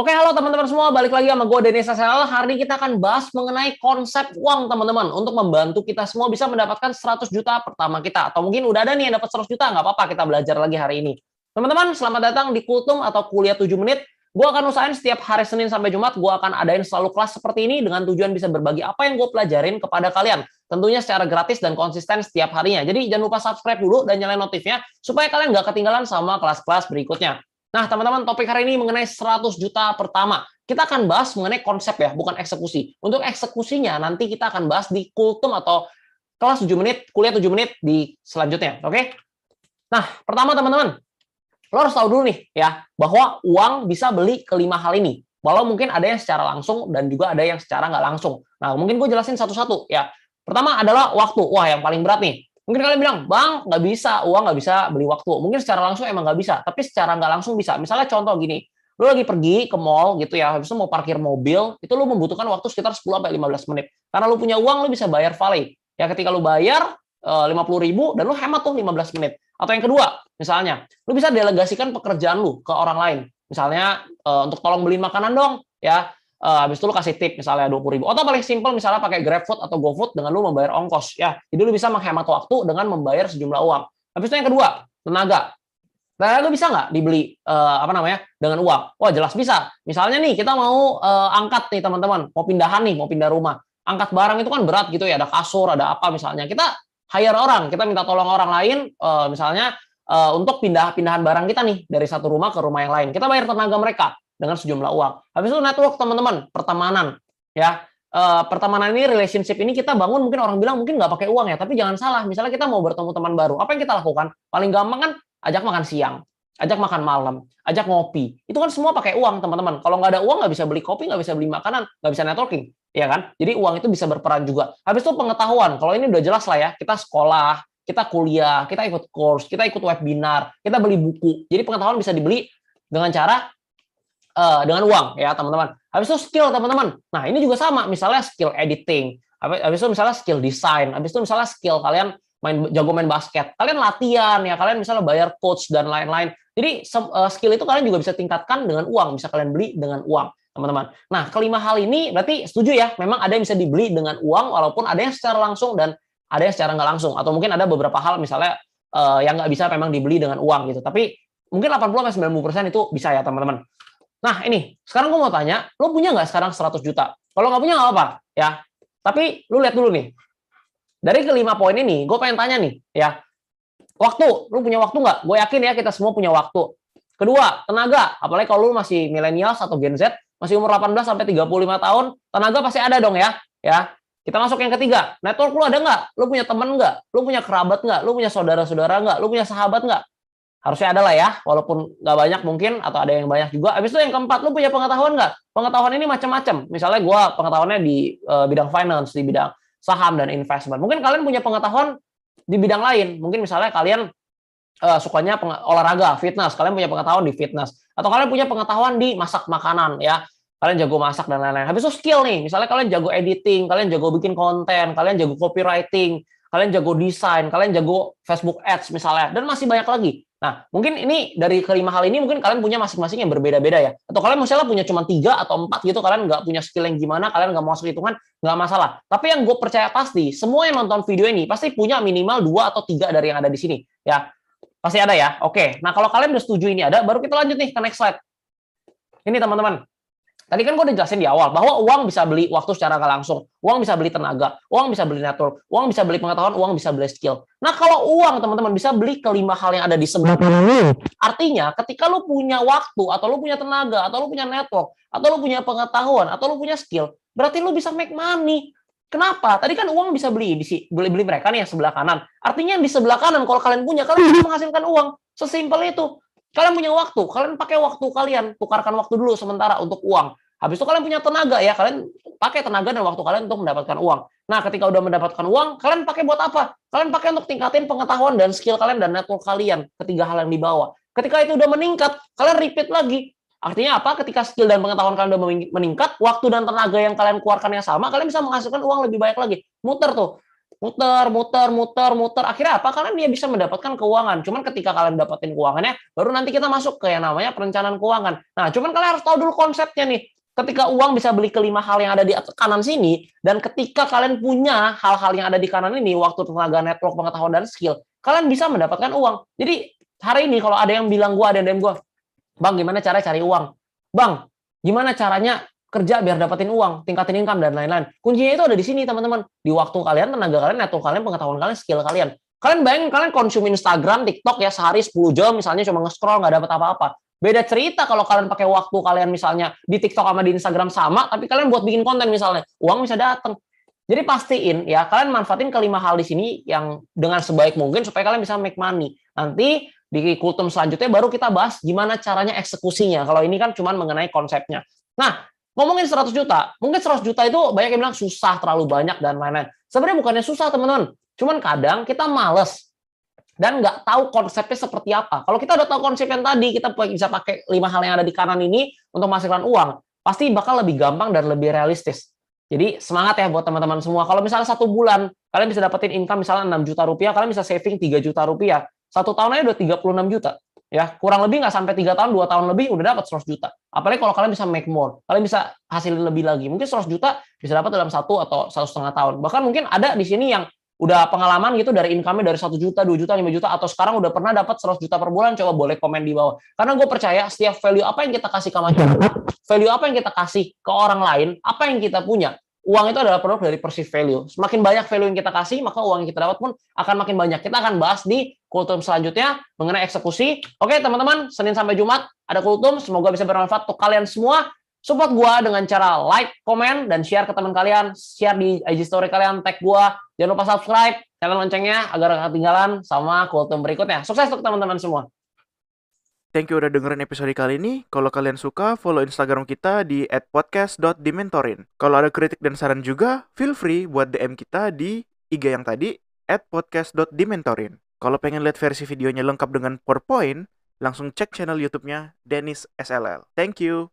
Oke, halo teman-teman semua. Balik lagi sama gue, Denisa Sel. Hari ini kita akan bahas mengenai konsep uang, teman-teman. Untuk membantu kita semua bisa mendapatkan 100 juta pertama kita. Atau mungkin udah ada nih yang dapat 100 juta, nggak apa-apa, kita belajar lagi hari ini. Teman-teman, selamat datang di Kultum atau Kuliah 7 Menit. Gue akan usahain setiap hari Senin sampai Jumat, gue akan adain selalu kelas seperti ini dengan tujuan bisa berbagi apa yang gue pelajarin kepada kalian. Tentunya secara gratis dan konsisten setiap harinya. Jadi jangan lupa subscribe dulu dan nyalain notifnya supaya kalian nggak ketinggalan sama kelas-kelas berikutnya. Nah, teman-teman, topik hari ini mengenai 100 juta pertama. Kita akan bahas mengenai konsep ya, bukan eksekusi. Untuk eksekusinya nanti kita akan bahas di kultum atau kelas 7 menit, kuliah 7 menit di selanjutnya, oke? Nah, pertama teman-teman, lo harus tahu dulu nih ya, bahwa uang bisa beli kelima hal ini. Walau mungkin ada yang secara langsung dan juga ada yang secara nggak langsung. Nah, mungkin gue jelasin satu-satu ya. Pertama adalah waktu. Wah, yang paling berat nih. Mungkin kalian bilang, bang, nggak bisa, uang nggak bisa beli waktu. Mungkin secara langsung emang nggak bisa, tapi secara nggak langsung bisa. Misalnya contoh gini, lu lagi pergi ke mall gitu ya, habis itu mau parkir mobil, itu lu membutuhkan waktu sekitar 10 sampai 15 menit. Karena lu punya uang, lu bisa bayar valet. Ya ketika lu bayar eh, lima puluh ribu dan lu hemat tuh 15 menit. Atau yang kedua, misalnya, lu bisa delegasikan pekerjaan lu ke orang lain. Misalnya eh, untuk tolong beliin makanan dong, ya. Uh, habis itu lu kasih tip misalnya dua puluh ribu atau paling simpel misalnya pakai GrabFood atau GoFood dengan lu membayar ongkos ya jadi lu bisa menghemat waktu dengan membayar sejumlah uang habis itu yang kedua tenaga Tenaga bisa nggak dibeli uh, apa namanya dengan uang? Wah jelas bisa. Misalnya nih kita mau uh, angkat nih teman-teman, mau pindahan nih, mau pindah rumah. Angkat barang itu kan berat gitu ya, ada kasur, ada apa misalnya. Kita hire orang, kita minta tolong orang lain, uh, misalnya uh, untuk pindah-pindahan barang kita nih dari satu rumah ke rumah yang lain. Kita bayar tenaga mereka dengan sejumlah uang. Habis itu network teman-teman, pertemanan, ya. Uh, pertemanan ini, relationship ini kita bangun mungkin orang bilang mungkin nggak pakai uang ya, tapi jangan salah. Misalnya kita mau bertemu teman baru, apa yang kita lakukan? Paling gampang kan ajak makan siang, ajak makan malam, ajak ngopi. Itu kan semua pakai uang, teman-teman. Kalau nggak ada uang, nggak bisa beli kopi, nggak bisa beli makanan, nggak bisa networking, ya kan? Jadi uang itu bisa berperan juga. Habis itu pengetahuan. Kalau ini udah jelas lah ya, kita sekolah, kita kuliah, kita ikut course, kita ikut webinar, kita beli buku. Jadi pengetahuan bisa dibeli dengan cara uh, dengan uang, ya teman-teman. Habis itu skill, teman-teman. Nah ini juga sama, misalnya skill editing, habis itu misalnya skill design, habis itu misalnya skill kalian main jago main basket, kalian latihan ya, kalian misalnya bayar coach dan lain-lain. Jadi skill itu kalian juga bisa tingkatkan dengan uang, bisa kalian beli dengan uang, teman-teman. Nah, kelima hal ini berarti setuju ya, memang ada yang bisa dibeli dengan uang, walaupun ada yang secara langsung dan ada yang secara nggak langsung, atau mungkin ada beberapa hal misalnya uh, yang nggak bisa memang dibeli dengan uang gitu. Tapi mungkin 80 90 persen itu bisa ya teman-teman. Nah ini, sekarang gue mau tanya, lo punya nggak sekarang 100 juta? Kalau nggak punya nggak apa-apa, ya. Tapi lu lihat dulu nih, dari kelima poin ini, gue pengen tanya nih, ya. Waktu, lu punya waktu nggak? Gue yakin ya kita semua punya waktu. Kedua, tenaga. Apalagi kalau lu masih milenial atau Gen Z, masih umur 18 sampai 35 tahun, tenaga pasti ada dong ya. Ya. Kita masuk yang ketiga. Network lu ada nggak? Lu punya teman nggak? Lu punya kerabat nggak? Lu punya saudara-saudara nggak? Lu punya sahabat nggak? Harusnya ada lah ya, walaupun nggak banyak mungkin, atau ada yang banyak juga. Habis itu yang keempat, lu punya pengetahuan nggak? Pengetahuan ini macam-macam. Misalnya gue pengetahuannya di uh, bidang finance, di bidang saham dan investment. Mungkin kalian punya pengetahuan di bidang lain. Mungkin misalnya kalian uh, sukanya olahraga, fitness, kalian punya pengetahuan di fitness. Atau kalian punya pengetahuan di masak makanan ya. Kalian jago masak dan lain-lain. Habis itu skill nih, misalnya kalian jago editing, kalian jago bikin konten, kalian jago copywriting, kalian jago desain, kalian jago Facebook Ads misalnya, dan masih banyak lagi. Nah, mungkin ini dari kelima hal ini mungkin kalian punya masing-masing yang berbeda-beda ya. Atau kalian misalnya punya cuma tiga atau empat gitu, kalian nggak punya skill yang gimana, kalian nggak mau masuk hitungan, nggak masalah. Tapi yang gue percaya pasti, semua yang nonton video ini pasti punya minimal dua atau tiga dari yang ada di sini. Ya, pasti ada ya. Oke, nah kalau kalian udah setuju ini ada, baru kita lanjut nih ke next slide. Ini teman-teman, Tadi kan gue udah jelasin di awal bahwa uang bisa beli waktu secara nggak langsung, uang bisa beli tenaga, uang bisa beli network, uang bisa beli pengetahuan, uang bisa beli skill. Nah kalau uang teman-teman bisa beli kelima hal yang ada di sebelah artinya ketika lu punya waktu atau lu punya tenaga atau lu punya network atau lu punya pengetahuan atau lu punya skill, berarti lu bisa make money. Kenapa? Tadi kan uang bisa beli di beli beli mereka nih yang sebelah kanan. Artinya yang di sebelah kanan kalau kalian punya kalian bisa menghasilkan uang. Sesimpel itu. Kalian punya waktu, kalian pakai waktu kalian, tukarkan waktu dulu sementara untuk uang. Habis itu kalian punya tenaga ya, kalian pakai tenaga dan waktu kalian untuk mendapatkan uang. Nah, ketika udah mendapatkan uang, kalian pakai buat apa? Kalian pakai untuk tingkatin pengetahuan dan skill kalian dan network kalian, ketiga hal yang dibawa. Ketika itu udah meningkat, kalian repeat lagi. Artinya apa? Ketika skill dan pengetahuan kalian udah meningkat, waktu dan tenaga yang kalian keluarkan yang sama, kalian bisa menghasilkan uang lebih banyak lagi. Muter tuh. muter, muter, muter, muter. Akhirnya apa? Kalian dia bisa mendapatkan keuangan. Cuman ketika kalian dapetin keuangannya, baru nanti kita masuk ke yang namanya perencanaan keuangan. Nah, cuman kalian harus tahu dulu konsepnya nih. Ketika uang bisa beli kelima hal yang ada di kanan sini, dan ketika kalian punya hal-hal yang ada di kanan ini, waktu tenaga network, pengetahuan, dan skill, kalian bisa mendapatkan uang. Jadi, hari ini kalau ada yang bilang gue, ada yang DM gue, Bang, gimana cara cari uang? Bang, gimana caranya kerja biar dapetin uang, tingkatin income dan lain-lain. Kuncinya itu ada di sini teman-teman. Di waktu kalian, tenaga kalian, network kalian, pengetahuan kalian, skill kalian. Kalian bayangin kalian konsum Instagram, TikTok ya sehari 10 jam misalnya cuma nge-scroll nggak dapat apa-apa. Beda cerita kalau kalian pakai waktu kalian misalnya di TikTok sama di Instagram sama, tapi kalian buat bikin konten misalnya, uang bisa datang. Jadi pastiin ya kalian manfaatin kelima hal di sini yang dengan sebaik mungkin supaya kalian bisa make money. Nanti di kultum selanjutnya baru kita bahas gimana caranya eksekusinya. Kalau ini kan cuma mengenai konsepnya. Nah, ngomongin 100 juta, mungkin 100 juta itu banyak yang bilang susah, terlalu banyak, dan lain-lain. Sebenarnya bukannya susah, teman-teman. Cuman kadang kita males dan nggak tahu konsepnya seperti apa. Kalau kita udah tahu konsep yang tadi, kita bisa pakai lima hal yang ada di kanan ini untuk menghasilkan uang, pasti bakal lebih gampang dan lebih realistis. Jadi semangat ya buat teman-teman semua. Kalau misalnya satu bulan, kalian bisa dapetin income misalnya 6 juta rupiah, kalian bisa saving 3 juta rupiah. Satu tahun aja udah 36 juta ya kurang lebih nggak sampai tiga tahun dua tahun lebih udah dapat 100 juta apalagi kalau kalian bisa make more kalian bisa hasilin lebih lagi mungkin 100 juta bisa dapat dalam satu atau satu setengah tahun bahkan mungkin ada di sini yang udah pengalaman gitu dari income-nya dari satu juta dua juta lima juta atau sekarang udah pernah dapat 100 juta per bulan coba boleh komen di bawah karena gue percaya setiap value apa yang kita kasih ke masyarakat value apa yang kita kasih ke orang lain apa yang kita punya uang itu adalah produk dari perceived value. Semakin banyak value yang kita kasih, maka uang yang kita dapat pun akan makin banyak. Kita akan bahas di kultum selanjutnya mengenai eksekusi. Oke, teman-teman, Senin sampai Jumat ada kultum. Semoga bisa bermanfaat untuk kalian semua. Support gua dengan cara like, komen, dan share ke teman kalian. Share di IG story kalian, tag gua. Jangan lupa subscribe, nyalakan loncengnya agar gak ketinggalan sama kultum berikutnya. Sukses untuk teman-teman semua. Thank you udah dengerin episode kali ini. Kalau kalian suka, follow Instagram kita di @podcast.dimentorin. Kalau ada kritik dan saran juga, feel free buat DM kita di IG yang tadi @podcast.dimentorin. Kalau pengen lihat versi videonya lengkap dengan PowerPoint, langsung cek channel YouTube-nya Dennis SLL. Thank you.